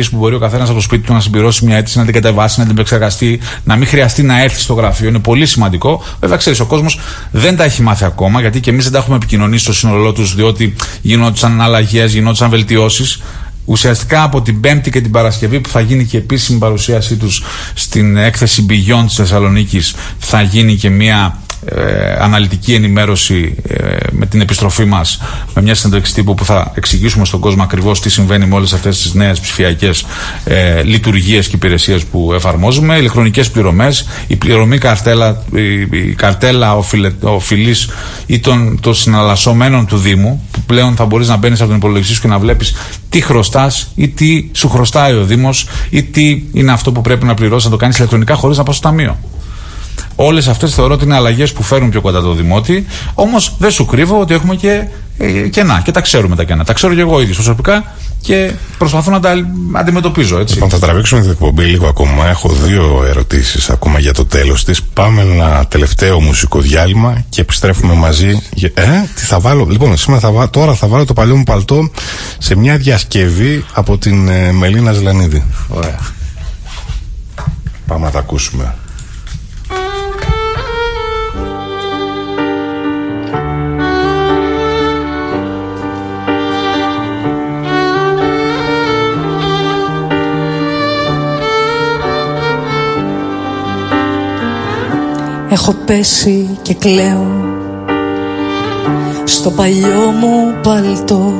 που μπορεί ο καθένας από το σπίτι του να συμπληρώσει μια αίτηση, να την κατεβάσει, να την επεξεργαστεί, να μην χρειαστεί να έρθει στο γραφείο. Είναι πολύ σημαντικό. Βέβαια, ξέρεις, ο κόσμος δεν τα έχει μάθει ακόμα, γιατί και εμείς δεν τα έχουμε επικοινωνήσει στο σύνολό τους, διότι γινόντουσαν αλλαγές, γινόντουσαν βελτιώσεις. Ουσιαστικά από την Πέμπτη και την Παρασκευή που θα γίνει και επίσημη παρουσίασή τους στην έκθεση Beyond τη Θεσσαλονίκης, θα γίνει και μια ε, αναλυτική ενημέρωση ε, με την επιστροφή μας με μια συνέντευξη τύπου που θα εξηγήσουμε στον κόσμο ακριβώς τι συμβαίνει με όλες αυτές τις νέες ψηφιακές ε, λειτουργίες και υπηρεσίες που εφαρμόζουμε. Ηλεκτρονικές πληρωμές, η πληρωμή καρτέλα, η, η καρτέλα οφειλής ή των, των συναλλασσομένων του Δήμου, που πλέον θα μπορείς να μπαίνεις από τον υπολογιστή σου και να βλέπεις τι χρωστάς ή τι σου χρωστάει ο Δήμος ή τι είναι αυτό που πρέπει να πληρώσεις, να το κάνεις ηλεκτρονικά χωρίς να πας στο ταμείο. Όλες αυτές θεωρώ ότι είναι αλλαγές που φέρουν πιο κοντά το δημότη. Όμως δεν σου κρύβω ότι έχουμε και ε, κενά. Και τα ξέρουμε τα κενά. Τα ξέρω και εγώ ίδιος προσωπικά και προσπαθώ να τα αντιμετωπίζω. Έτσι. Λοιπόν, θα τραβήξουμε την εκπομπή λίγο ακόμα. Έχω δύο ερωτήσεις ακόμα για το τέλος της. Πάμε ένα τελευταίο μουσικό διάλειμμα και επιστρέφουμε μαζί. Ε, τι θα βάλω; Λοιπόν, σήμερα θα βάλω, τώρα θα βάλω το παλιό μου παλτό σε μια διασκευή από την ε, Μελίνα Ζλανίδη. Ωραία. Πάμε να τα ακούσουμε. Έχω πέσει και κλαίω στο παλιό μου παλτό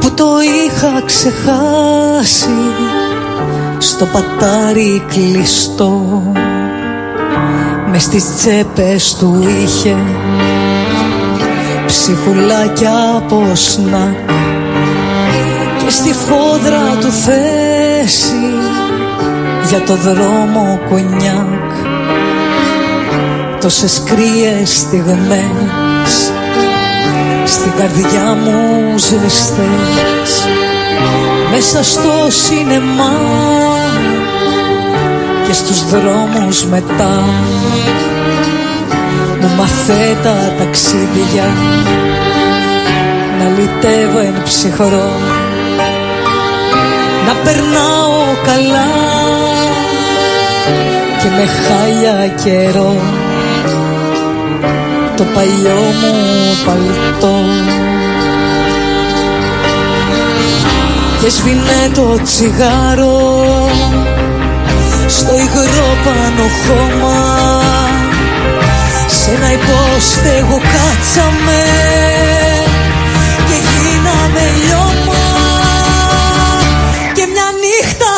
που το είχα ξεχάσει στο πατάρι κλειστό. Μες στις τσέπες του είχε ψυχουλάκια από σνακ και στη φόδρα του θέση για το δρόμο κονιάκ τόσες κρύες στιγμές στην καρδιά μου ζεστές. Μέσα στο σινεμά και στους δρόμους μετά μου μαθέ τα ταξίδια να λυτεύω εν ψυχρό. Να περνάω καλά και με χάλια καιρό το παλιό μου παλτό. Και σβήνε το τσιγάρο στο υγρό πάνω χώμα. Σε ένα υπόστεγο κάτσαμε και γίναμε λιώμα. Και μια νύχτα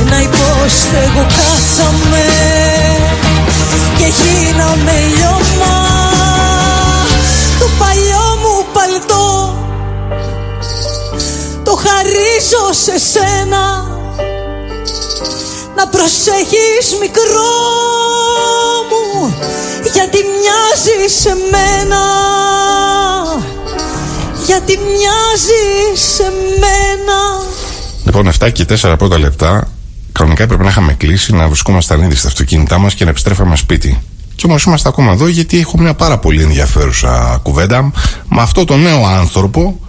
σε ένα υπόστεγο κάτσαμε και γίναμε λιώμα. Το παλιό μου παλτό το χαρίζω σε σένα. Να προσέχεις μικρό μου γιατί μοιάζει σε μένα. Γιατί μοιάζει σε μένα. Λοιπόν, 7 και 4 πρώτα λεπτά. Κανονικά έπρεπε να είχαμε κλείσει, να βρισκόμασταν ήδη στα αυτοκίνητά μας και να επιστρέφαμε σπίτι. Και όμως είμαστε ακόμα εδώ γιατί έχω μια πάρα πολύ ενδιαφέρουσα κουβέντα με αυτό το νέο άνθρωπο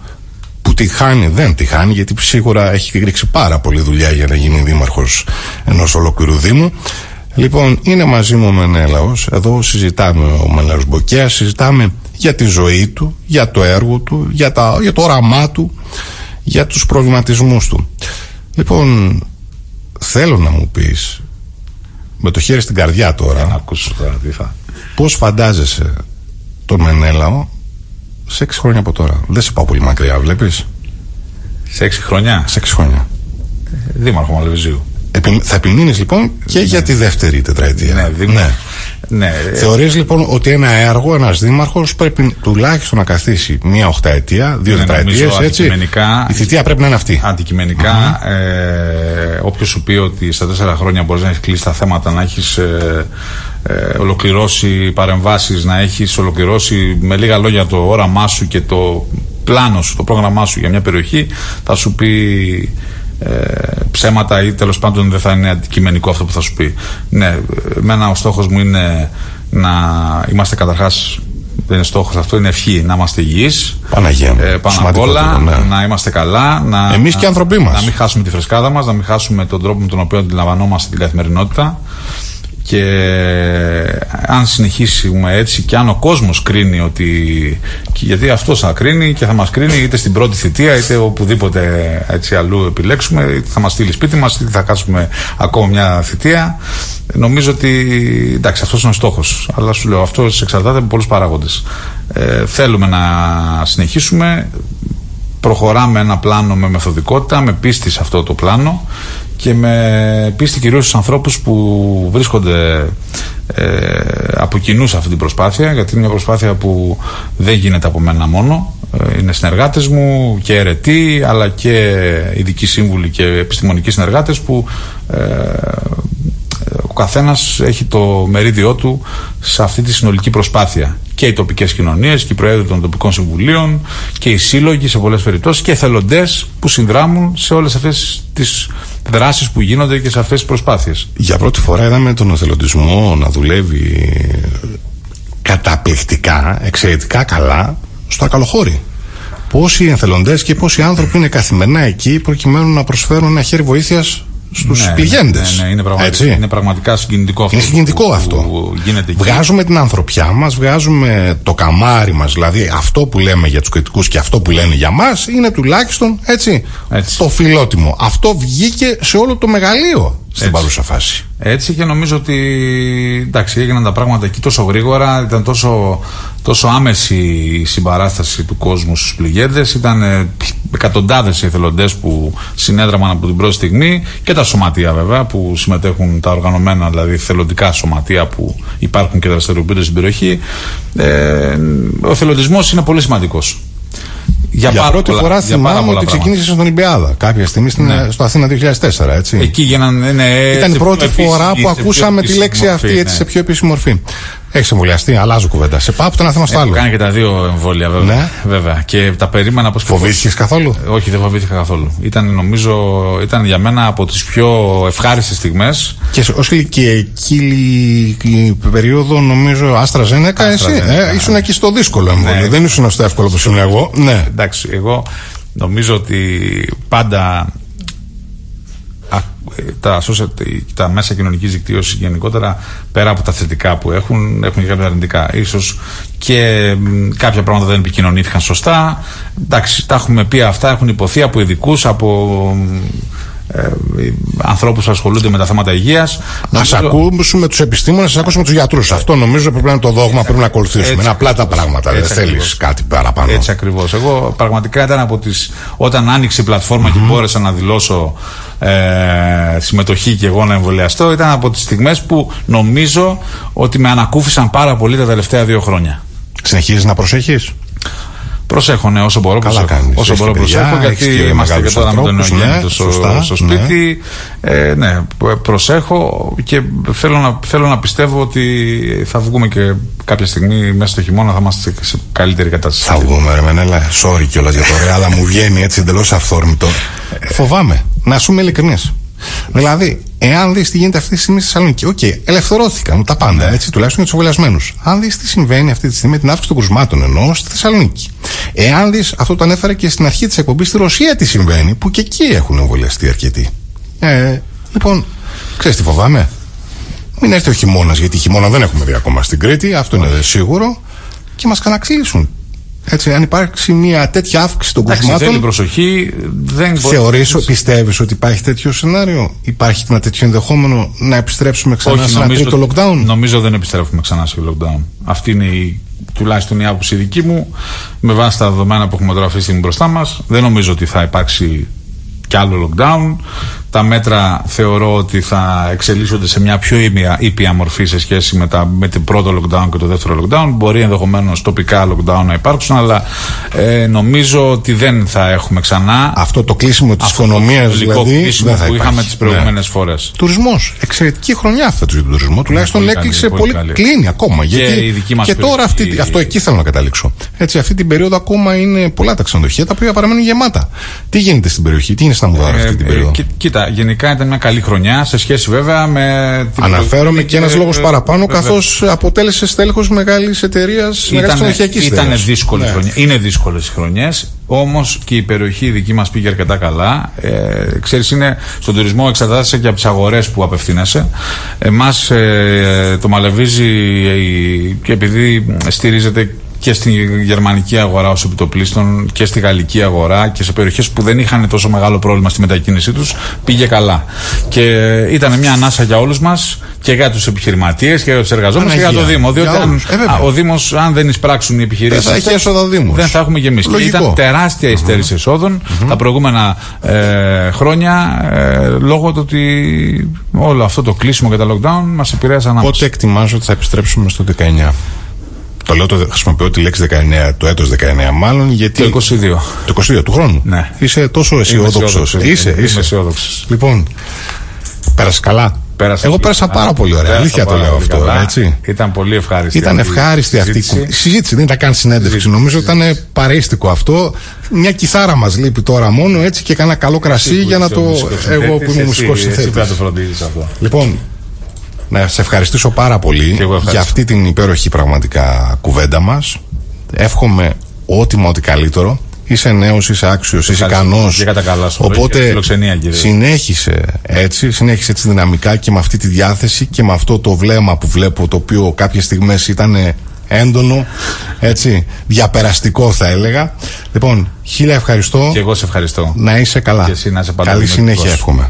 που τη χάνει, δεν τη χάνει, γιατί σίγουρα έχει ρίξει πάρα πολλή δουλειά για να γίνει δήμαρχος ενός ολόκληρου Δήμου. Λοιπόν, είναι μαζί μου ο Μενέλαος, εδώ συζητάμε ο Μενέλαος Μποκέας, συζητάμε για τη ζωή του, για το έργο του, για, τα, για το όραμά του, για τους προβληματισμούς του. Λοιπόν, θέλω να μου πεις, με το χέρι στην καρδιά τώρα, Να ακούσω τώρα τι θα. πώς φαντάζεσαι τον Μενέλαο σε 6 χρόνια από τώρα; Δεν σε πάω πολύ μακριά, βλέπεις; Σε έξι χρόνια; Σε 6 χρόνια. Δήμαρχο Μαλεβιζίου. Επι- θα επιμείνεις λοιπόν και για τη δεύτερη τετραετία. Ναι, δήμαρχο. Ναι. ε, Θεωρείς λοιπόν ότι ένα έργο, ένας δήμαρχος πρέπει τουλάχιστον να καθίσει μία οχταετία, δύο Ναι, τετραετίες, νομίζω έτσι. αντικειμενικά- Η θητεία πρέπει να είναι αυτή. αντικειμενικά, ε, όποιος σου πει ότι στα τέσσερα χρόνια μπορείς να έχεις κλείσει τα θέματα, να έχεις ε, ε, ολοκληρώσει παρεμβάσεις, να έχεις ολοκληρώσει με λίγα λόγια το όραμά σου και το πλάνο σου, το πρόγραμμά σου για μια περιοχή, θα σου πει ε, ψέματα ή τέλος πάντων δεν θα είναι αντικειμενικό αυτό που θα σου πει. Ναι, εμένα ο στόχος μου είναι να είμαστε καταρχάς. Δεν είναι στόχος αυτό, είναι ευχή να είμαστε υγιείς Παναγία μου. ε, πάνω απ' Σημαντικότερο, όλα ναι. να είμαστε καλά. Να, Εμείς και οι άνθρωποι μας. Να μην χάσουμε τη φρεσκάδα μας, να μην χάσουμε τον τρόπο με τον οποίο αντιλαμβανόμαστε την καθημερινότητα. Και αν συνεχίσουμε έτσι και αν ο κόσμος κρίνει ότι. και Γιατί αυτός θα κρίνει και θα μας κρίνει είτε στην πρώτη θητεία είτε οπουδήποτε έτσι αλλού επιλέξουμε, είτε θα μας στείλει σπίτι μας είτε θα χάσουμε ακόμα μια θητεία. Νομίζω ότι εντάξει, αυτός είναι ο στόχος. Αλλά σου λέω, αυτό εξαρτάται από πολλούς παράγοντες. Ε, θέλουμε να συνεχίσουμε προχωράμε ένα πλάνο με μεθοδικότητα, με πίστη σε αυτό το πλάνο και με πίστη κυρίως στους ανθρώπους που βρίσκονται ε, από κοινού σε αυτή την προσπάθεια γιατί είναι μια προσπάθεια που δεν γίνεται από μένα μόνο. Ε, είναι συνεργάτες μου και αιρετοί αλλά και ειδικοί σύμβουλοι και επιστημονικοί συνεργάτες που ε, ο καθένας έχει το μερίδιό του σε αυτή τη συνολική προσπάθεια. Και οι τοπικές κοινωνίες και οι προέδροι των τοπικών συμβουλίων και οι σύλλογοι σε πολλές περιπτώσεις και εθελοντές που συνδράμουν σε όλες αυτές τις δράσεις που γίνονται και σε αυτές τις προσπάθειες. Για πρώτη φορά είδαμε τον εθελοντισμό να δουλεύει καταπληκτικά, εξαιρετικά καλά στο Ακαλοχώρι. Πόσοι εθελοντές και πόσοι άνθρωποι είναι καθημερινά εκεί προκειμένου να προσφέρουν ένα χέρι βοήθειας στους Ναι, πληγέντες. Ναι, ναι, είναι, πραγματικά, είναι πραγματικά συγκινητικό αυτό. Είναι συγκινητικό που- αυτό. που γίνεται εκεί. Βγάζουμε την ανθρωπιά μας, βγάζουμε το καμάρι μας. Δηλαδή αυτό που λέμε για τους κριτικούς και αυτό που λένε για μας είναι τουλάχιστον έτσι, Έτσι. το φιλότιμο. Αυτό βγήκε σε όλο το μεγαλείο στην Έτσι. παρούσα φάση. Έτσι και νομίζω ότι εντάξει, έγιναν τα πράγματα εκεί τόσο γρήγορα, ήταν τόσο, τόσο άμεση η συμπαράσταση του κόσμου στους πληγέντες, ήταν ε, εκατοντάδες οι εθελοντές που συνέδραμαν από την πρώτη στιγμή και τα σωματεία βέβαια που συμμετέχουν, τα οργανωμένα δηλαδή θελοντικά σωματεία που υπάρχουν και δραστηριοποιούνται στην περιοχή. Ε, ο εθελοντισμός είναι πολύ σημαντικός. Για, πάρα πρώτη πολλά- φορά για πάρα θυμάμαι πολλά ότι πράγματα. ξεκίνησε στον Ολυμπιάδα κάποια στιγμή στην, στο Αθήνα 2004, έτσι. Εκεί γίνανε, ναι, Ήταν η σε πρώτη πιο επίσημη- φορά που σε πιο ακούσαμε τη επίσημη λέξη μορφή, αυτή έτσι ναι. σε πιο επίσημη μορφή. Έχεις εμβολιαστεί, αλλάζω κουβέντα. Σε πάω από το ένα θέμα στο Έχω άλλο. κάνει και τα δύο εμβόλια βέβαια. Ναι. βέβαια. Και τα περίμενα πώς Φοβήθηκες καθόλου; Όχι, δεν φοβήθηκα καθόλου. Ήταν νομίζω, ήταν για μένα από τις πιο ευχάριστες στιγμές. Και ως και εκείνη περίοδο, νομίζω, Άστρα Ζένεκα, εσύ. AstraZeneca, Ε, ναι. ήσουν εκεί στο δύσκολο εμβόλιο. Ναι. Δεν ήσουν στο εύκολο που ήμουν εγώ. Ναι. Εντάξει, εγώ νομίζω ότι πάντα α, τα, social, τα μέσα κοινωνικής δικτύωσης γενικότερα πέρα από τα θετικά που έχουν, έχουν και κάποια αρνητικά. Ίσως και μ, κάποια πράγματα δεν επικοινωνήθηκαν σωστά. Εντάξει, τα έχουμε πει αυτά, έχουν υποθεί από ειδικούς, από ε, ανθρώπους που ασχολούνται με τα θέματα υγείας. Να Νομίζω- ακούσουμε τους επιστήμονες, να ακούσουμε τους γιατρούς. Αυτό νομίζω πρέπει να είναι το δόγμα, πρέπει να ακολουθήσουμε. έτσι Είναι απλά τα ακριβώς. πράγματα. Δεν Έτσι θέλεις ακριβώς. κάτι παραπάνω. Έτσι ακριβώς. Εγώ πραγματικά ήταν από τις Όταν άνοιξε η πλατφορμα και μπόρεσα να δηλώσω ε, συμμετοχή και εγώ να εμβολιαστώ, ήταν από τις στιγμές που νομίζω ότι με ανακούφισαν πάρα πολύ τα τελευταία δύο χρόνια. Συνεχίζεις να προσέχεις; Προσέχω, ναι, όσο μπορώ Καλά προσέχω. κάνεις. Όσο Έχεις μπορώ και παιδιά, προσέχω, έχεις γιατί και είμαστε και μεγάλους τώρα με τον ανθρώπους, νεογέννητο ναι, στο, σωστά, στο ναι. σπίτι. Ε, ναι, προσέχω και θέλω να, θέλω να πιστεύω ότι θα βγούμε και κάποια στιγμή μέσα στο χειμώνα θα είμαστε σε καλύτερη κατάσταση. Θα βγούμε, ρε Μενέλα. Sorry κιόλας για το ρε, αλλά μου βγαίνει έτσι εντελώς αυθόρμητο. Φοβάμαι. Να σου είμαι ειλικρινής. Δηλαδή, εάν δεις τι γίνεται αυτή τη στιγμή στη Θεσσαλονίκη, οκ, ελευθερώθηκαν τα πάντα, έτσι, τουλάχιστον για τους εμβολιασμένους. Αν δεις τι συμβαίνει αυτή τη στιγμή με την αύξηση των κρουσμάτων εννοώ στη Θεσσαλονίκη. Εάν δεις, αυτό το ανέφερα και στην αρχή της εκπομπής στη Ρωσία τι συμβαίνει, που και εκεί έχουν εμβολιαστεί αρκετοί. Ε, λοιπόν, ξέρεις τι φοβάμαι; Μην έρθει ο χειμώνας, γιατί χειμώνα δεν έχουμε δει ακόμα στην Κρήτη, αυτό είναι σίγουρο, και μας καναξύλισουν. Έτσι, αν υπάρξει μια τέτοια αύξηση των Εντάξει, θέλει κρουσμάτων, προσοχή. Δεν μπορεί- θεωρείς, πιστεύεις ότι υπάρχει τέτοιο σενάριο, υπάρχει ένα τέτοιο ενδεχόμενο να επιστρέψουμε ξανά σε ένα τρίτο lockdown; Νομίζω δεν επιστρέφουμε ξανά σε lockdown. Αυτή είναι η, τουλάχιστον η άποψη δική μου. Με βάση τα δεδομένα που έχουμε τώρα αυτή τη στιγμή μπροστά μας, δεν νομίζω ότι θα υπάρξει κι άλλο lockdown. Τα μέτρα θεωρώ ότι θα εξελίσσονται σε μια πιο ήπια, ήπια μορφή σε σχέση με, τα, με την πρώτο lockdown και το δεύτερο lockdown. Μπορεί ενδεχομένως τοπικά lockdown να υπάρξουν, αλλά ε, νομίζω ότι δεν θα έχουμε ξανά Αυτό το κλείσιμο της αυτό το οικονομίας υλικό δηλαδή κλείσιμο δεν θα που υπάρχει. είχαμε τις προηγούμενες φορές. Τουρισμός, εξαιρετική χρονιά φέτος για τον τουρισμό, τουλάχιστον πολύ καλή, έκλεισε πολύ πολύ, καλή. κλείνει ακόμα. Και γιατί, η δική μας και τώρα περιοχή- αυτή, αυτό εκεί θέλω να καταλήξω. Έτσι, αυτή την περίοδο ακόμα είναι πολλά τα ξενοδοχεία τα οποία παραμένουν γεμάτα. Τι γίνεται στην περιοχή, τι γίνεται στα Μουδάρα αυτή την Ε, περίοδο; ε, κοί- κοίτα, γενικά ήταν μια καλή χρονιά σε σχέση βέβαια με. την Αναφέρομαι προηγούμενη και ένας λόγος ε, παραπάνω, βέβαια. καθώς αποτέλεσε στέλεχος μεγάλης εταιρείας, μεγάλης ξενοδοχειακή Ήταν εταιρείας. δύσκολες Ναι. χρονιές. Είναι δύσκολες χρονιές. Όμως και η περιοχή δική μας πήγε αρκετά καλά. Ε, ξέρεις, είναι, στον τουρισμό εξαρτάται και από τις αγορές που απευθύνεσαι. Εμάς ε, το μαλεβίζει ε, και επειδή στηρίζεται και στη γερμανική αγορά ως επιτοπλίστων και στη γαλλική αγορά και σε περιοχές που δεν είχαν τόσο μεγάλο πρόβλημα στη μετακίνησή τους πήγε καλά και ήταν μια ανάσα για όλους μας και για τους επιχειρηματίες και για τους εργαζόμενους και για το Παναγία. Δήμο διότι Για αν, όλους. Ε, βέβαια. α, ο Δήμος αν δεν εισπράξουν οι επιχειρήσεις Δεν θα έχει αυτές, έσοδα ο Δήμος. δεν θα έχουμε και εμείς και Λογικό. ήταν τεράστια υστέρηση εσόδων τα προηγούμενα ε, χρόνια ε, λόγω του ότι όλο αυτό το κλείσιμο και τα lockdown μας επηρέασαν άμεσα. Πότε εκτιμάς ότι θα επιστρέψουμε στο 19. Το λέω, το χρησιμοποιώ τη λέξη 19, το έτος 19 μάλλον, γιατί... Το 22. Το 22 του χρόνου. Ναι. Είσαι τόσο αισιόδοξος. αισιόδοξος, Είσαι, είμαι είσαι. αισιόδοξος. Λοιπόν, πέρασε καλά. Πέρασα Εγώ πολύ πέρασα καλά. πάρα πολύ ωραία. Πέρασα Αλήθεια το πάρα λέω πολύ αυτό. καλά. Έτσι. Ήταν πολύ ευχάριστη. Ήταν αυτή η ευχάριστη αυτή η συζήτηση. κου- συζήτηση. Δεν ήταν καν συνέντευξη. Συζήτηση, Νομίζω ήταν παρέστικο αυτό. Μια κιθάρα μας λείπει τώρα μόνο έτσι και κάνα καλό κρασί για να το. Εγώ που είμαι μουσικός Εσύ συνθέτης. πρέπει να το φροντίζεις αυτό. Λοιπόν, να σε ευχαριστήσω πάρα πολύ Και εγώ ευχαριστώ. για αυτή την υπέροχη πραγματικά κουβέντα μας. Εύχομαι ό,τι μα ό,τι καλύτερο. Είσαι νέος, είσαι άξιος, είσαι Ευχαριστώ. ικανός. Και κατά καλά σου. Και Οπότε φιλοξενία, κύριε. συνέχισε έτσι, συνέχισε έτσι δυναμικά και με αυτή τη διάθεση και με αυτό το βλέμμα που βλέπω το οποίο κάποιες στιγμές ήταν έντονο, έτσι, διαπεραστικό θα έλεγα. Λοιπόν, χίλια ευχαριστώ. Και εγώ σε ευχαριστώ. Να είσαι καλά. Και εσύ να είσαι πάντα Καλή δημιουργικός. συνέχεια εύχομαι.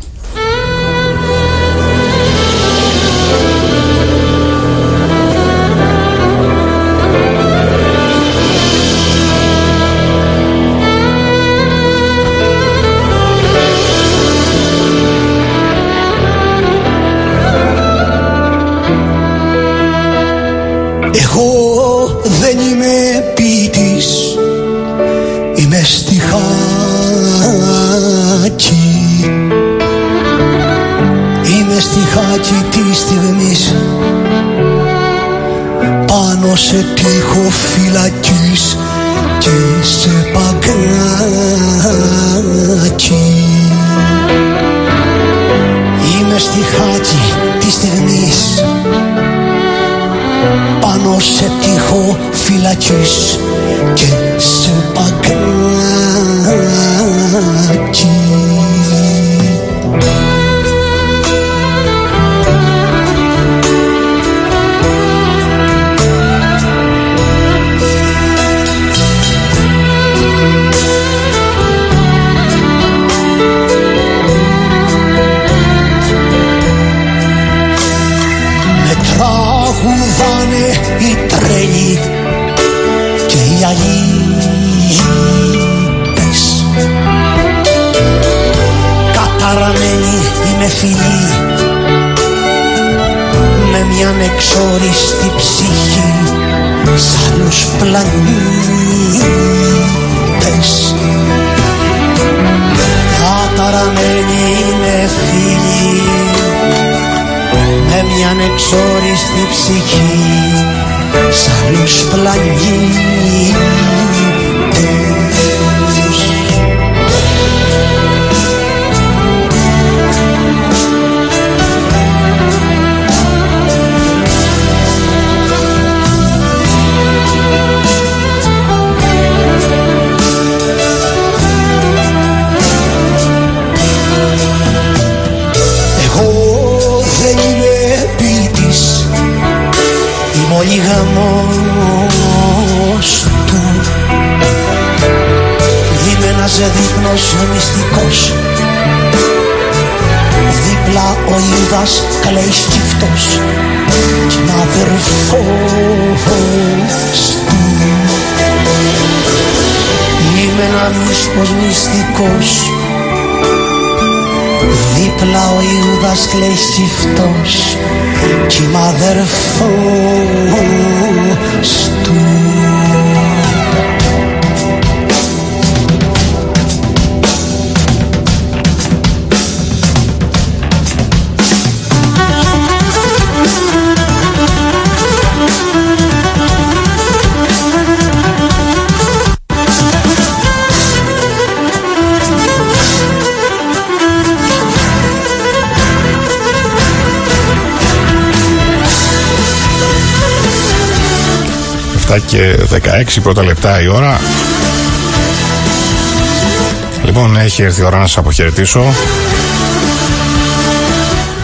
Στιχάκι της στιγμής Πάνω σε τείχο φυλακής Και σε παγκάκι Είμαι στιχάκι της στιγμής. Πάνω σε τείχο φυλακής και σε παγκάκι. Πλανήτες Καταραμένοι είμαι φίλοι με μια ανεξόριστη ψυχή σ' άλλους πλανήτες Είμαι ένα μυστικός. Μυστικός Δίπλα ο Ιούδας κλαίει σκύφτος Κι είμαι αδερφός του και 16 πρώτα λεπτά η ώρα. Λοιπόν, έχει έρθει η ώρα να σας αποχαιρετήσω.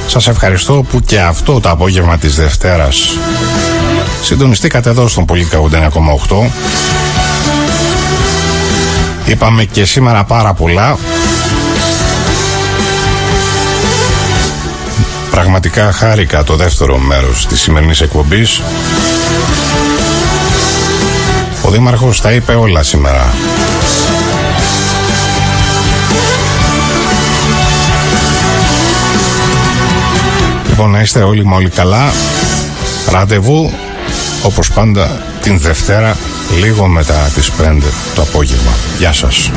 Σας ευχαριστώ που και αυτό το απόγευμα της Δευτέρας συντονιστήκατε εδώ στον Πολίτικα 89,8. Είπαμε και σήμερα πάρα πολλά. Πραγματικά χάρηκα το δεύτερο μέρος της σημερινής εκπομπής. Ο Δήμαρχος τα είπε όλα σήμερα. Λοιπόν, να είστε όλοι μα όλοι καλά. Ραντεβού, όπως πάντα, την Δευτέρα, λίγο μετά τις 5 το απόγευμα. Γεια σας.